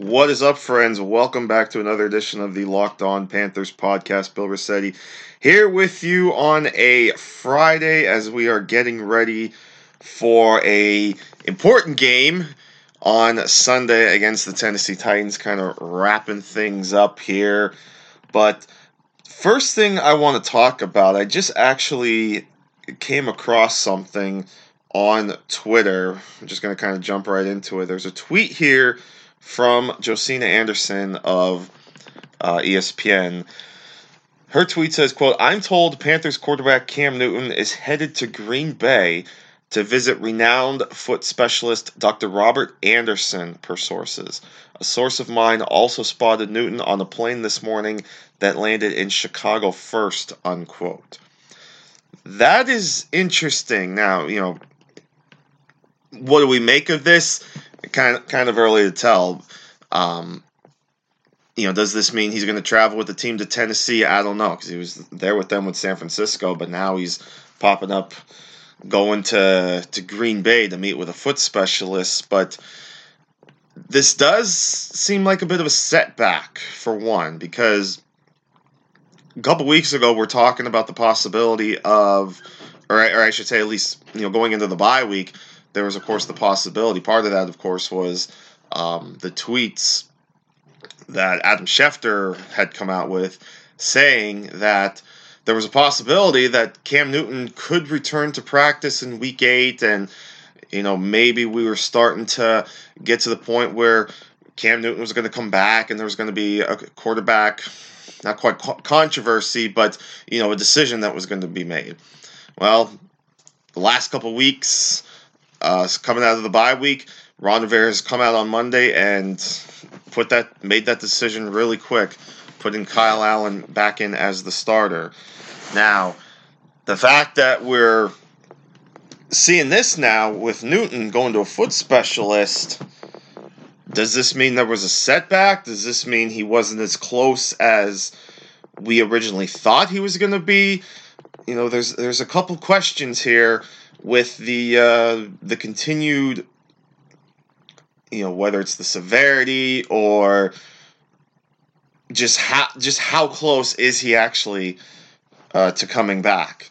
What is up, friends? Welcome back to another edition of the Locked On Panthers podcast. Bill Rossetti here with you on a Friday as we are getting ready for a important game on Sunday against the Tennessee Titans, kind of wrapping things up here. But first thing I want to talk about, I just actually came across something on Twitter. I'm just going to kind of jump right into it. There's a tweet here from Josina Anderson of uh, ESPN. Her tweet says, quote, I'm told Panthers quarterback Cam Newton is headed to Green Bay to visit renowned foot specialist Dr. Robert Anderson, per sources. A source of mine also spotted Newton on a plane this morning that landed in Chicago first, unquote. That is interesting. Now, you know, what do we make of this? Kind of, kind of early to tell. Um, you know, does this mean he's going to travel with the team to Tennessee? I don't know because he was there with them with San Francisco, but now he's popping up, going to to Green Bay to meet with a foot specialist. But this does seem like a bit of a setback for one because a couple weeks ago we're talking about the possibility of, or, or I should say, at least you know, going into the bye week there was, of course, the possibility. Part of that, of course, was um, the tweets that Adam Schefter had come out with saying that there was a possibility that Cam Newton could return to practice in week eight, and you know maybe we were starting to get to the point where Cam Newton was going to come back, and there was going to be a quarterback, not quite controversy, but you know a decision that was going to be made. Well, the last couple weeks, uh, coming out of the bye week, Ron Rivera has come out on Monday and put that made that decision really quick, putting Kyle Allen back in as the starter. Now, the fact that we're seeing this now with Newton going to a foot specialist, does this mean there was a setback? Does this mean he wasn't as close as we originally thought he was going to be? You know, there's there's a couple questions here with the uh, the continued you know whether it's the severity or just how just how close is he actually uh, to coming back.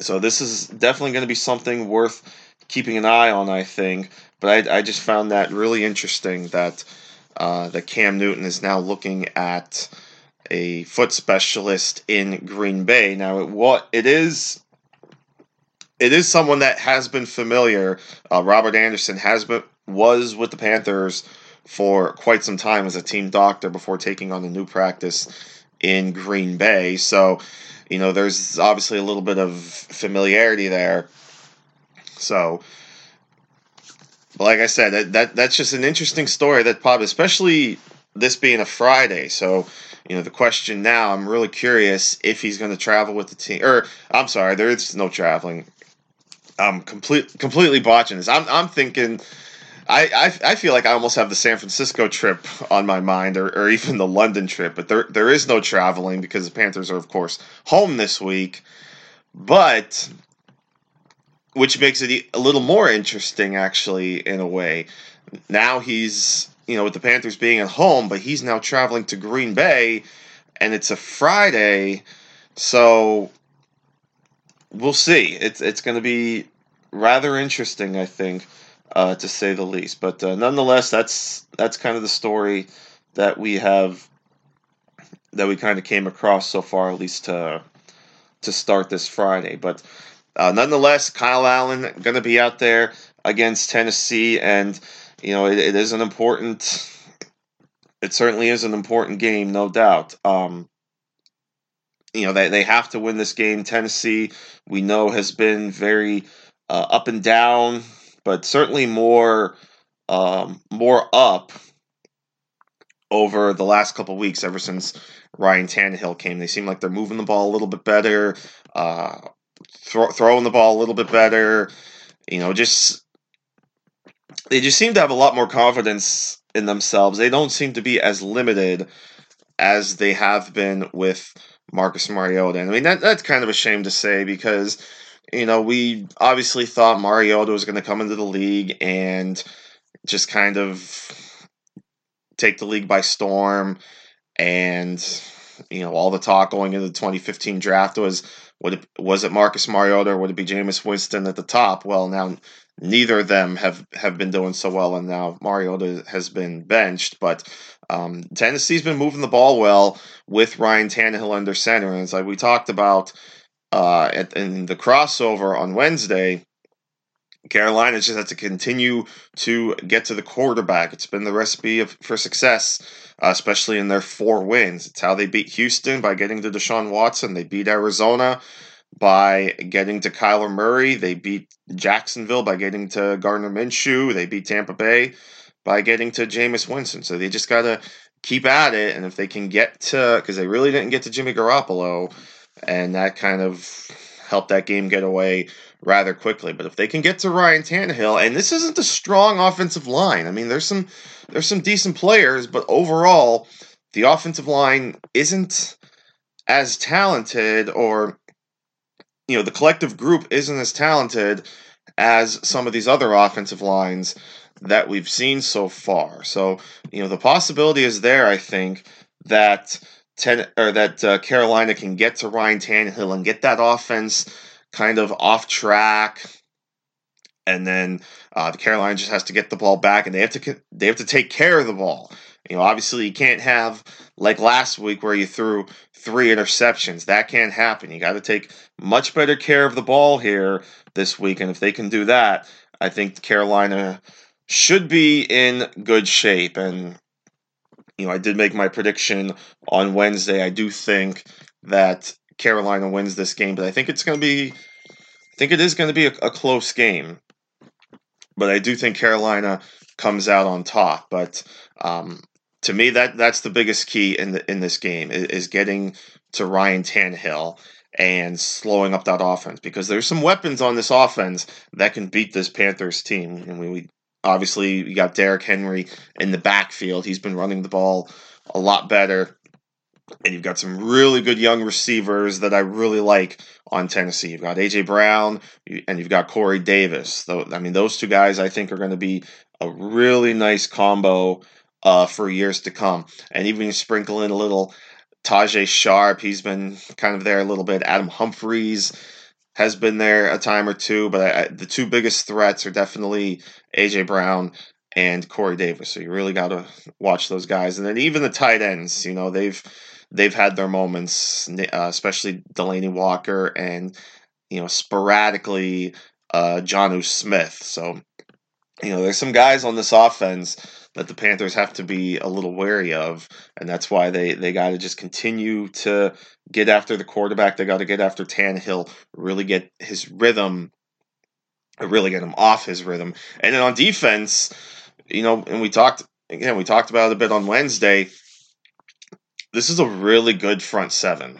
So this is definitely going to be something worth keeping an eye on i think. But i, I just found that really interesting that uh, that cam newton is now looking at a foot specialist in green bay. Now what it is it is someone that has been familiar. Uh, Robert Anderson has been was with the Panthers for quite some time as a team doctor before taking on the new practice in Green Bay. So, you know, there's obviously a little bit of familiarity there. So, like I said, that, that that's just an interesting story that probably, especially this being a Friday. So, you know, the question now, I'm really curious if he's going to travel with the team. Or, I'm sorry, there is no traveling. I'm complete, completely botching this. I'm, I'm thinking, I, I, I feel like I almost have the San Francisco trip on my mind, or, or even the London trip. But there, there is no traveling because the Panthers are, of course, home this week. But which makes it a little more interesting, actually, in a way. Now he's, you know, with the Panthers being at home, but he's now traveling to Green Bay, and it's a Friday. So we'll see. It's it's going to be rather interesting, I think, uh, to say the least. But uh, nonetheless, that's that's kind of the story that we have that we kind of came across so far, at least to to start this Friday. But uh, nonetheless, Kyle Allen going to be out there against Tennessee, and you know it, it is an important. It certainly is an important game, no doubt. Um, you know they, they have to win this game. Tennessee, we know, has been very uh, up and down, but certainly more um, more up over the last couple weeks, ever since Ryan Tannehill came. They seem like they're moving the ball a little bit better, uh, throw, throwing the ball a little bit better. You know, just they just seem to have a lot more confidence in themselves. They don't seem to be as limited as they have been with Marcus Mariota. And I mean, that, that's kind of a shame to say because, you know, we obviously thought Mariota was going to come into the league and just kind of take the league by storm. And, you know, all the talk going into the 2015 draft was, would it, was it Marcus Mariota or would it be Jameis Winston at the top? Well, now neither of them have, have been doing so well, and now Mariota has been benched. But um, Tennessee's been moving the ball well with Ryan Tannehill under center, and it's like we talked about uh, at, in the crossover on Wednesday. Carolina just has to continue to get to the quarterback. It's been the recipe of, for success, uh, especially in their four wins. It's how they beat Houston by getting to Deshaun Watson. They beat Arizona by getting to Kyler Murray. They beat Jacksonville by getting to Gardner Minshew. They beat Tampa Bay by getting to Jameis Winston. So they just got to keep at it. And if they can get to, because they really didn't get to Jimmy Garoppolo, and that kind of helped that game get away rather quickly. But if they can get to Ryan Tannehill, and this isn't a strong offensive line. I mean, there's some there's some decent players, but overall, the offensive line isn't as talented or you know, the collective group isn't as talented as some of these other offensive lines that we've seen so far. So, you know, the possibility is there, I think, that ten or that uh, Carolina can get to Ryan Tannehill and get that offense kind of off track. And then uh, the Carolina just has to get the ball back, and they have to they have to take care of the ball. You know, obviously, you can't have like last week where you threw three interceptions. That can't happen. You got to take much better care of the ball here this week. And if they can do that, I think Carolina should be in good shape. And, you know, I did make my prediction on Wednesday. I do think that Carolina wins this game, but I think it's going to be, I think it is going to be a, a close game. But I do think Carolina comes out on top. But um, to me that that's the biggest key in the in this game is, is getting to Ryan Tannehill and slowing up that offense because there's some weapons on this offense that can beat this Panthers team. And we, we obviously you got Derrick Henry in the backfield. He's been running the ball a lot better. And you've got some really good young receivers that I really like on Tennessee. You've got AJ Brown and you've got Corey Davis. Though I mean, those two guys I think are going to be a really nice combo uh, for years to come. And even sprinkle in a little Tajae Sharpe. he's been kind of there a little bit. Adam Humphries has been there a time or two, but I, I, the two biggest threats are definitely AJ Brown and Corey Davis. So you really got to watch those guys. And then even the tight ends, you know, they've they've had their moments, uh, especially Delanie Walker and you know sporadically uh, Jonnu Smith. So you know, there's some guys on this offense that the Panthers have to be a little wary of, and that's why they they got to just continue to get after the quarterback. They got to get after Tannehill, really get his rhythm, really get him off his rhythm, and then on defense, you know, and we talked again, we talked about it a bit on Wednesday. This is a really good front seven,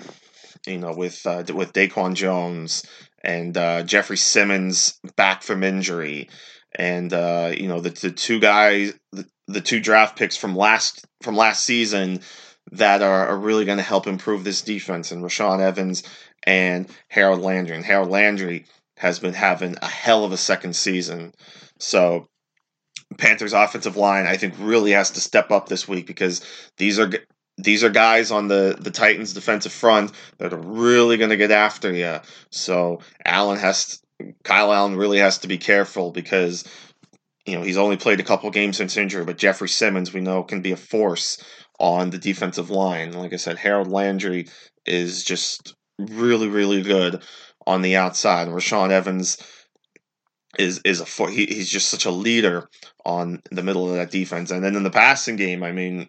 you know, with uh, with Daquan Jones and uh, Jeffrey Simmons back from injury and uh, you know the, the two guys the, the two draft picks from last from last season that are, are really going to help improve this defense and Rashaan Evans and Harold Landry. And Harold Landry has been having a hell of a second season. So Panthers offensive line I think really has to step up this week because these are these are guys on the the Titans defensive front that are really going to get after you. So Allen has Kyle Allen really has to be careful because you know, he's only played a couple games since injury, but Jeffrey Simmons, we know, can be a force on the defensive line. Like I said, Harold Landry is just really, really good on the outside. And Rashaan Evans is is a he, he's just such a leader on the middle of that defense. And then in the passing game, I mean,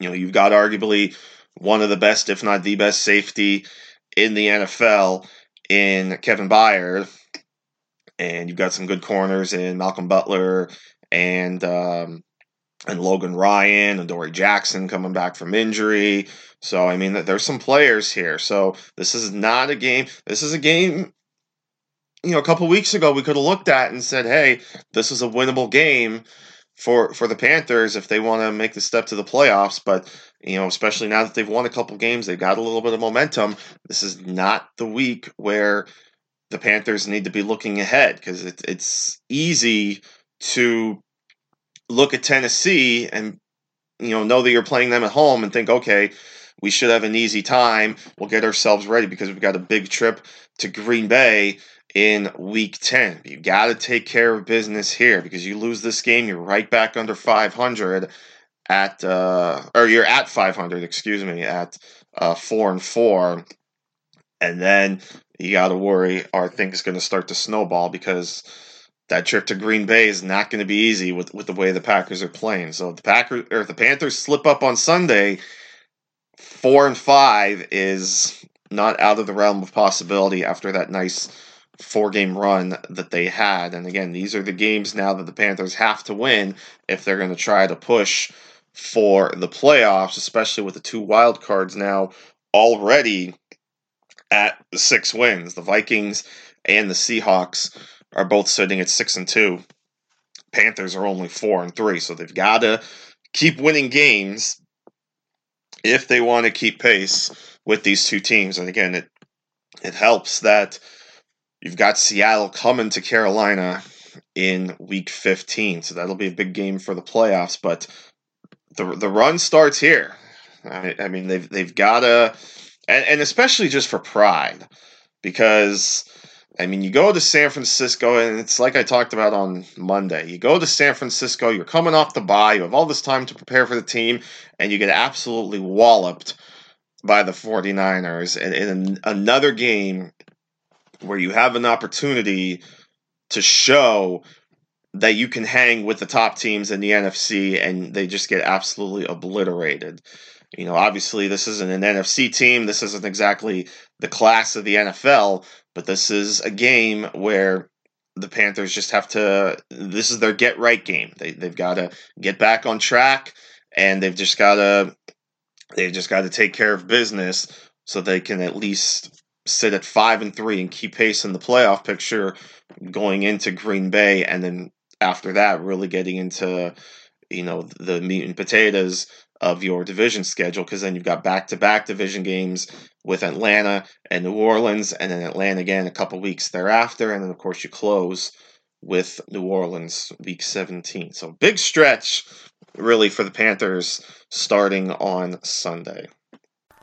you know, you've got arguably one of the best, if not the best, safety in the NFL in Kevin Byard and you've got some good corners in Malcolm Butler and um, and Logan Ryan and Adoree' Jackson coming back from injury. So I mean, there's some players here. So this is not a game. This is a game. You know, a couple weeks ago we could have looked at and said, "Hey, this is a winnable game for for the Panthers if they want to make the step to the playoffs." But you know, especially now that they've won a couple games, they've got a little bit of momentum. This is not the week where the Panthers need to be looking ahead because it, it's easy to look at Tennessee and you know know that you're playing them at home and think, okay, we should have an easy time. We'll get ourselves ready because we've got a big trip to Green Bay in week 10. You got to take care of business here because you lose this game, you're right back under 500 at uh or you're at 500, excuse me, at uh 4 and 4. And then you got to worry are things going to start to snowball because that trip to Green Bay is not going to be easy with, with the way the Packers are playing. So if the Packers or if the Panthers slip up on Sunday, four and five is not out of the realm of possibility after that nice four game run that they had. And again, these are the games now that the Panthers have to win if they're going to try to push for the playoffs, especially with the two wild cards now already at six wins. The Vikings and the Seahawks are both sitting at six and two. Panthers are only four and three, so they've got to keep winning games if they want to keep pace with these two teams. And again, it it helps that you've got Seattle coming to Carolina in week 15. So that'll be a big game for the playoffs, but the the run starts here. I, I mean, they've they've got to and, and especially just for pride because I mean, you go to San Francisco, and it's like I talked about on Monday. You go to San Francisco, you're coming off the bye, you have all this time to prepare for the team, and you get absolutely walloped by the 49ers. And in another game where you have an opportunity to show that you can hang with the top teams in the NFC, and they just get absolutely obliterated. You know, obviously, this isn't an NFC team. This isn't exactly the class of the NFL, but this is a game where the Panthers just have to. This is their get right game. They they've got to get back on track, and they've just got to they've just got to take care of business so they can at least sit at five and three and keep pace in the playoff picture going into Green Bay, and then after that, really getting into you know the meat and potatoes of your division schedule because then you've got back to back division games with Atlanta and New Orleans, and then Atlanta again a couple weeks thereafter, and then of course you close with New Orleans week 17. So big stretch really for the Panthers starting on Sunday.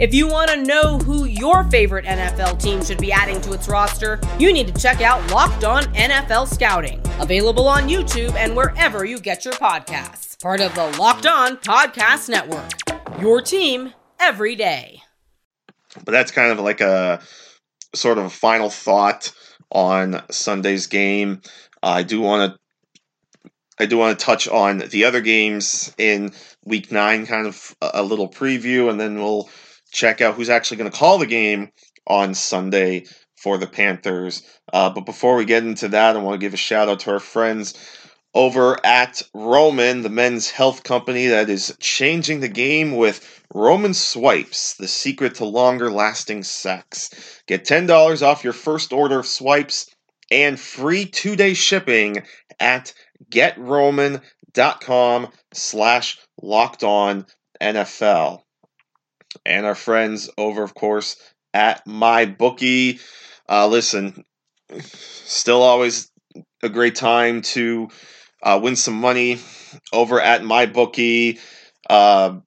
If you want to know who your favorite NFL team should be adding to its roster, you need to check out Locked On NFL Scouting, available on YouTube and wherever you get your podcasts. Part of the Locked On Podcast Network. Your team every day. But that's kind of like a sort of a final thought on Sunday's game. I do want to I do want to touch on the other games in week nine, kind of a little preview, and then we'll check out who's actually going to call the game on Sunday for the Panthers. Uh, but before we get into that, I want to give a shout out to our friends over at Roman, the men's health company that is changing the game with Roman Swipes, the secret to longer lasting sex. Get $10 off your first order of swipes and free two-day shipping at getroman.com slash locked on NFL and our friends over, of course, at my bookie. Uh, listen, still always a great time to uh, win some money over at my bookie. Uh,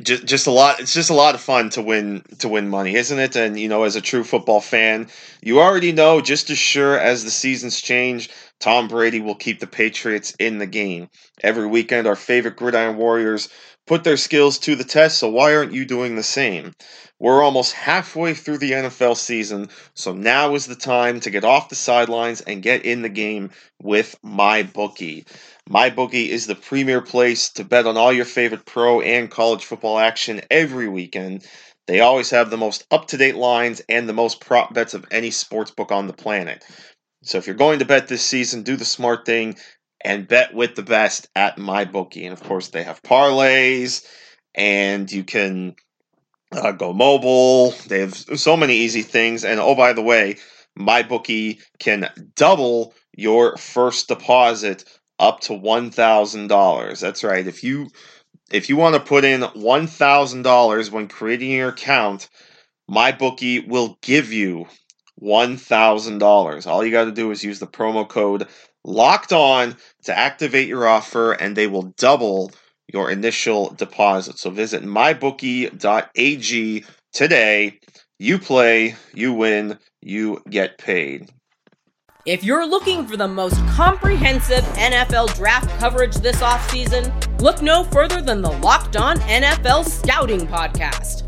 just just a lot it's just a lot of fun to win to win money isn't it and you know as a true football fan you already know just as sure as the seasons change Tom Brady will keep the Patriots in the game. Every weekend, our favorite Gridiron Warriors put their skills to the test, so why aren't you doing the same? We're almost halfway through the NFL season, so now is the time to get off the sidelines and get in the game with MyBookie. MyBookie is the premier place to bet on all your favorite pro and college football action every weekend. They always have the most up to date lines and the most prop bets of any sports book on the planet. So if you're going to bet this season, do the smart thing and bet with the best at MyBookie. And of course, they have parlays and you can uh, go mobile. They have so many easy things. And oh, by the way, MyBookie can double your first deposit up to one thousand dollars. That's right. If you if you want to put in one thousand dollars when creating your account, MyBookie will give you one thousand dollars. All you got to do is use the promo code Locked On to activate your offer, and they will double your initial deposit. So visit mybookie.ag today. You play, you win, you get paid. If you're looking for the most comprehensive NFL draft coverage this offseason, look no further than the Locked On NFL Scouting Podcast.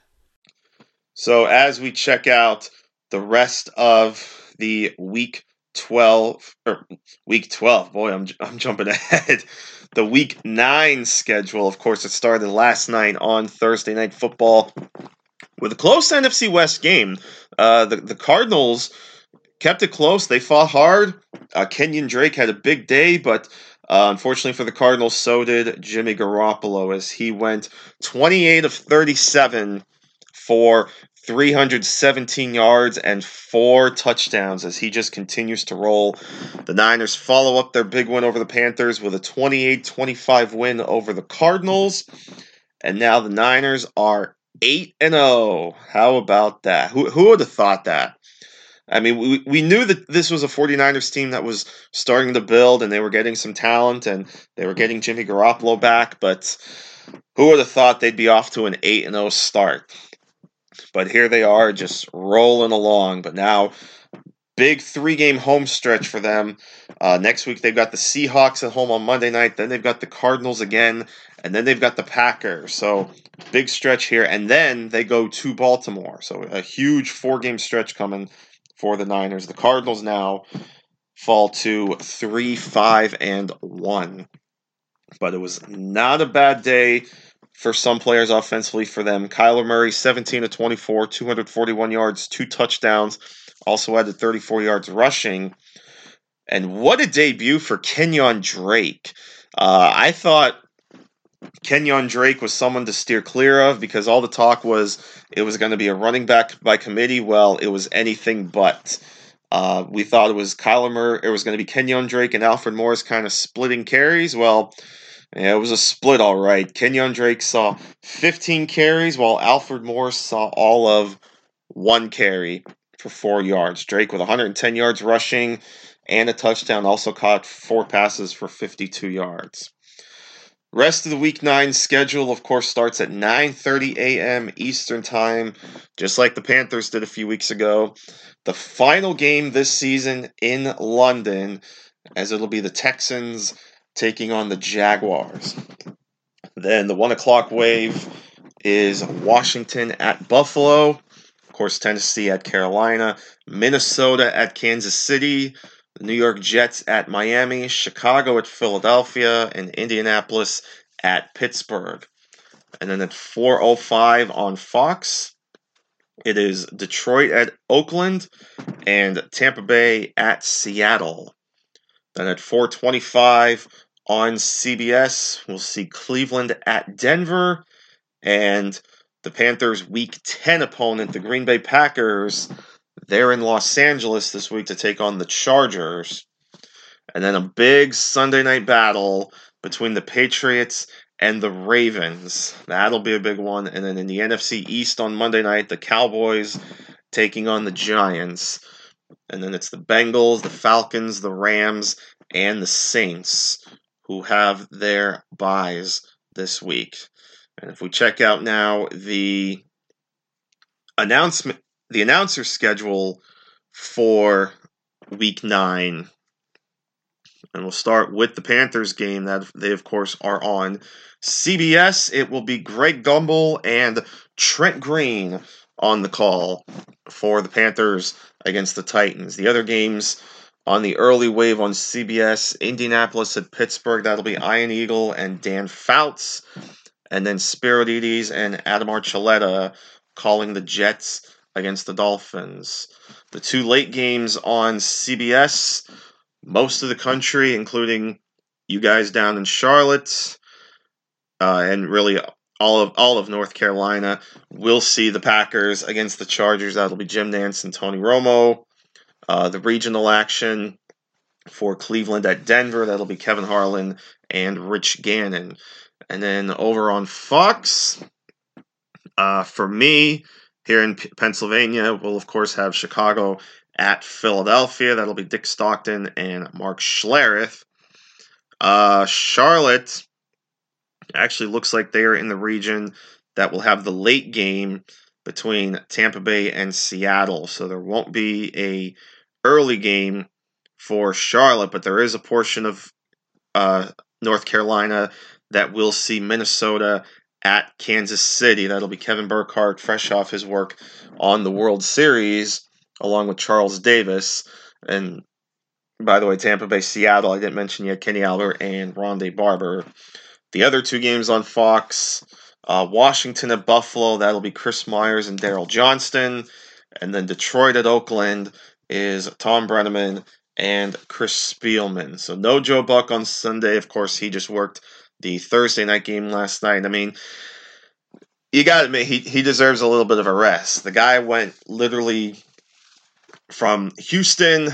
So as we check out the rest of the week 12 or week 12, boy, I'm I'm jumping ahead. The week 9 schedule, of course, it started last night on Thursday night football with a close NFC West game. Uh, the the Cardinals kept it close. They fought hard. Uh, Kenyan Drake had a big day, but uh, unfortunately for the Cardinals, so did Jimmy Garoppolo as he went 28 of 37 for 317 yards and four touchdowns as he just continues to roll. The Niners follow up their big win over the Panthers with a 28 25 win over the Cardinals. And now the Niners are 8 and 0. How about that? Who, who would have thought that? I mean, we, we knew that this was a 49ers team that was starting to build and they were getting some talent and they were getting Jimmy Garoppolo back, but who would have thought they'd be off to an 8 and 0 start? But here they are just rolling along. But now, big three game home stretch for them. Uh, next week, they've got the Seahawks at home on Monday night. Then they've got the Cardinals again. And then they've got the Packers. So, big stretch here. And then they go to Baltimore. So, a huge four game stretch coming for the Niners. The Cardinals now fall to 3 5 and 1. But it was not a bad day for some players offensively for them. Kyler Murray, 17 to 24, 241 yards, two touchdowns, also added 34 yards rushing. And what a debut for Kenyan Drake. Uh, I thought Kenyan Drake was someone to steer clear of because all the talk was it was going to be a running back by committee. Well, it was anything but. Uh, we thought it was Kyler Murray, it was going to be Kenyan Drake and Alfred Morris kind of splitting carries. Well, yeah, it was a split, all right. Kenyan Drake saw 15 carries, while Alfred Morris saw all of one carry for four yards. Drake with 110 yards rushing and a touchdown, also caught four passes for 52 yards. Rest of the week nine schedule, of course, starts at 9:30 a.m. Eastern time, just like the Panthers did a few weeks ago. The final game this season in London, as it'll be the Texans taking on the Jaguars. Then the one o'clock wave is Washington at Buffalo. Of course, Tennessee at Carolina, Minnesota at Kansas City, the New York Jets at Miami, Chicago at Philadelphia, and Indianapolis at Pittsburgh. And then at 4:05 on Fox, it is Detroit at Oakland and Tampa Bay at Seattle. Then at 425 on CBS, we'll see Cleveland at Denver and the Panthers' Week 10 opponent, the Green Bay Packers. They're in Los Angeles this week to take on the Chargers. And then a big Sunday night battle between the Patriots and the Ravens. That'll be a big one. And then in the NFC East on Monday night, the Cowboys taking on the Giants. And then it's the Bengals, the Falcons, the Rams, and the Saints who have their byes this week. And if we check out now the announcement, the announcer schedule for week nine, and we'll start with the Panthers game that they, of course, are on. CBS, it will be Greg Gumbel and Trent Green on the call for the Panthers against the Titans. The other games on the early wave on CBS, Indianapolis at Pittsburgh, that'll be Ian Eagle and Dan Fouts. And then Spero Dedes and Adam Archuleta calling the Jets against the Dolphins. The two late games on CBS, most of the country, including you guys down in Charlotte, uh, and really all of all of North Carolina, will see the Packers against the Chargers. That'll be Jim Nantz and Tony Romo. Uh, the regional action for Cleveland at Denver, that'll be Kevin Harlan and Rich Gannon. And then over on Fox, uh, for me, here in P- Pennsylvania, we'll of course have Chicago at Philadelphia. That'll be Dick Stockton and Mark Schlereth. Uh, Charlotte actually looks like they are in the region that will have the late game between Tampa Bay and Seattle. So there won't be a early game for Charlotte, but there is a portion of uh, North Carolina that will see Minnesota at Kansas City. That'll be Kevin Burkhardt, fresh off his work on the World Series, along with Charles Davis. And by the way, Tampa Bay, Seattle, I didn't mention yet, Kenny Albert and Rondé Barber. The other two games on Fox, uh, Washington at Buffalo, that'll be Chris Myers and Daryl Johnston. And then Detroit at Oakland is Tom Brennaman and Chris Spielman. So no Joe Buck on Sunday. Of course, he just worked the Thursday night game last night. I mean, you got to admit, he, he deserves a little bit of a rest. The guy went literally from Houston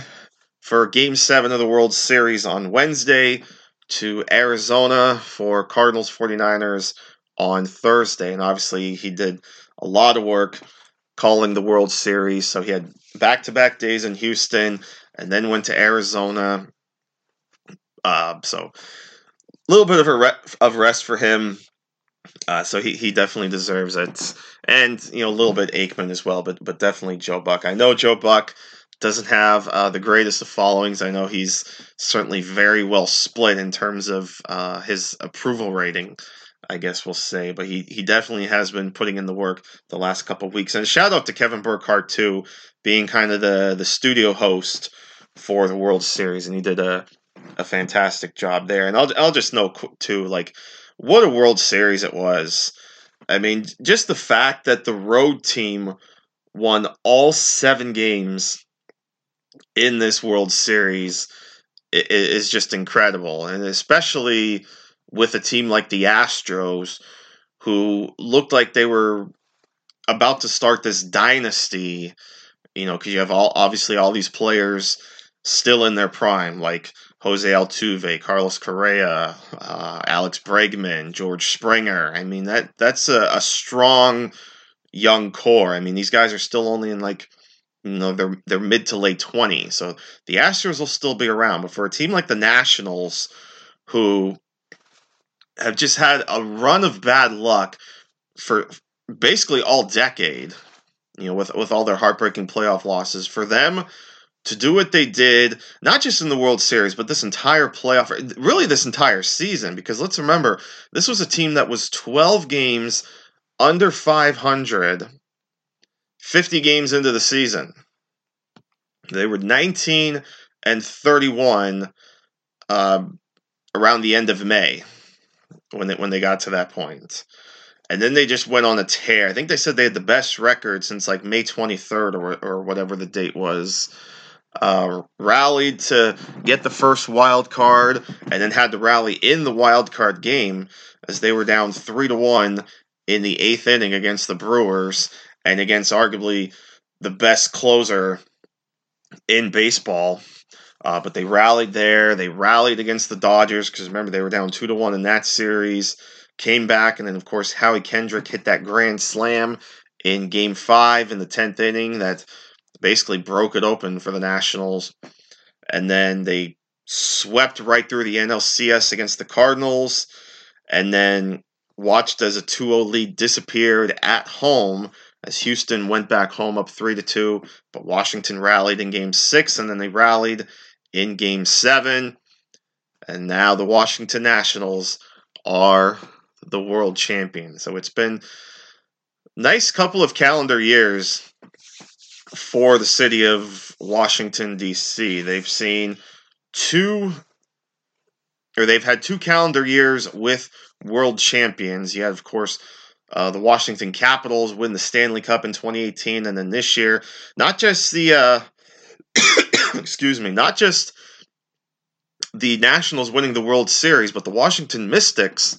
for game seven of the World Series on Wednesday to Arizona for Cardinals 49ers on Thursday. And obviously, he did a lot of work calling the World Series. So he had back to back days in Houston and then went to Arizona. Uh, so a little bit of a re- of rest for him. Uh, so he, he definitely deserves it, and you know a little bit Aikman as well, but but definitely Joe Buck. I know Joe Buck doesn't have uh, the greatest of followings. I know he's certainly very well split in terms of uh, his approval rating. I guess we'll say, but he he definitely has been putting in the work the last couple weeks. And shout out to Kevin Burkhardt too, being kind of the the studio host for the World Series, and he did a a fantastic job there. And I'll I'll just note too, like what a World Series it was. I mean, just the fact that the road team won all seven games in this World Series is just incredible, and especially with a team like the Astros, who looked like they were about to start this dynasty. You know, because you have all obviously all these players still in their prime, like Jose Altuve, Carlos Correa, uh, Alex Bregman, George Springer. I mean that that's a, a, strong young core. I mean these guys are still only in like you know they're they're mid to late twenties, so the Astros will still be around. But for a team like the Nationals, who have just had a run of bad luck for basically all decade, you know, with with all their heartbreaking playoff losses, for them to do what they did, not just in the World Series, but this entire playoff, really this entire season, because let's remember, this was a team that was 12 games under 500, 50 games into the season. They were 19 and 31 uh, around the end of May when they, when they got to that point. And then they just went on a tear. I think they said they had the best record since like May 23rd or, or whatever the date was uh, rallied to get the first wild card, and then had to rally in the wild card game as they were down three to one in the eighth inning against the Brewers, and against arguably the best closer in baseball Uh, but they rallied there. They rallied against the Dodgers because remember they were down two to one in that series. Came back, and then of course Howie Kendrick hit that grand slam in Game Five in the tenth inning that basically broke it open for the Nationals. And then they swept right through the NLCS against the Cardinals, and then watched as a 2-0 lead disappeared at home as Houston went back home up 3 to 2, but Washington rallied in game 6 and then they rallied in game 7 and now the Washington Nationals are the world champion. So it's been nice couple of calendar years for the city of Washington D.C. They've seen two or they've had two calendar years with world champions. You had of course uh, the Washington Capitals win the Stanley Cup in 2018 and then this year not just the uh, excuse me, not just the Nationals winning the World Series, but the Washington Mystics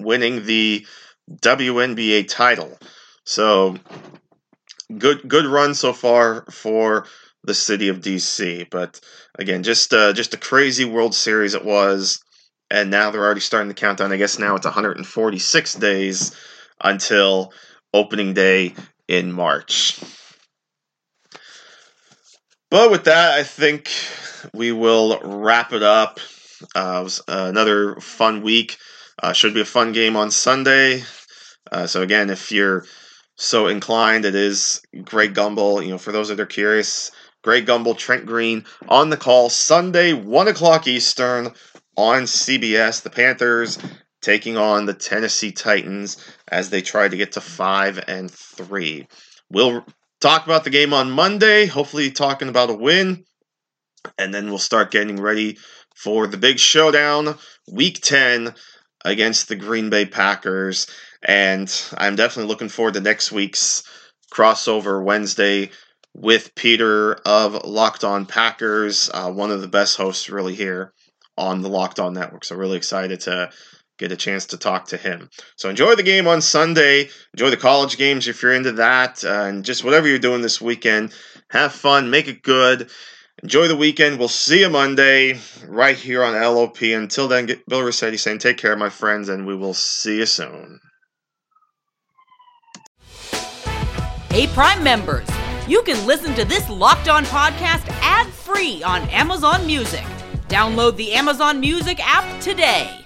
winning the WNBA title. So good good run so far for the city of DC. But again, just uh, just a crazy World Series it was, and now they're already starting the countdown. I guess now it's 146 days until opening day in March. But with that, I think we will wrap it up. Uh, it was another fun week. Uh, should be a fun game on Sunday. Uh, so again, if you're so inclined, it is Greg Gumbel. You know, for those that are curious, Greg Gumbel, Trent Green on the call Sunday, one o'clock Eastern on CBS. The Panthers taking on the Tennessee Titans as they try to get to five and three. We'll talk about the game on Monday. Hopefully, talking about a win and then we'll start getting ready for the big showdown, week 10 against the Green Bay Packers. And I'm definitely looking forward to next week's crossover Wednesday with Peter of Locked On Packers, uh, one of the best hosts really here on the Locked On Network. So, really excited to get a chance to talk to him. So, enjoy the game on Sunday. Enjoy the college games if you're into that. Uh, and just whatever you're doing this weekend, have fun, make it good. Enjoy the weekend. We'll see you Monday right here on LOP. Until then, Bill Rossetti saying take care, my friends, and we will see you soon. Hey, Prime members, you can listen to this locked on podcast ad free on Amazon Music. Download the Amazon Music app today.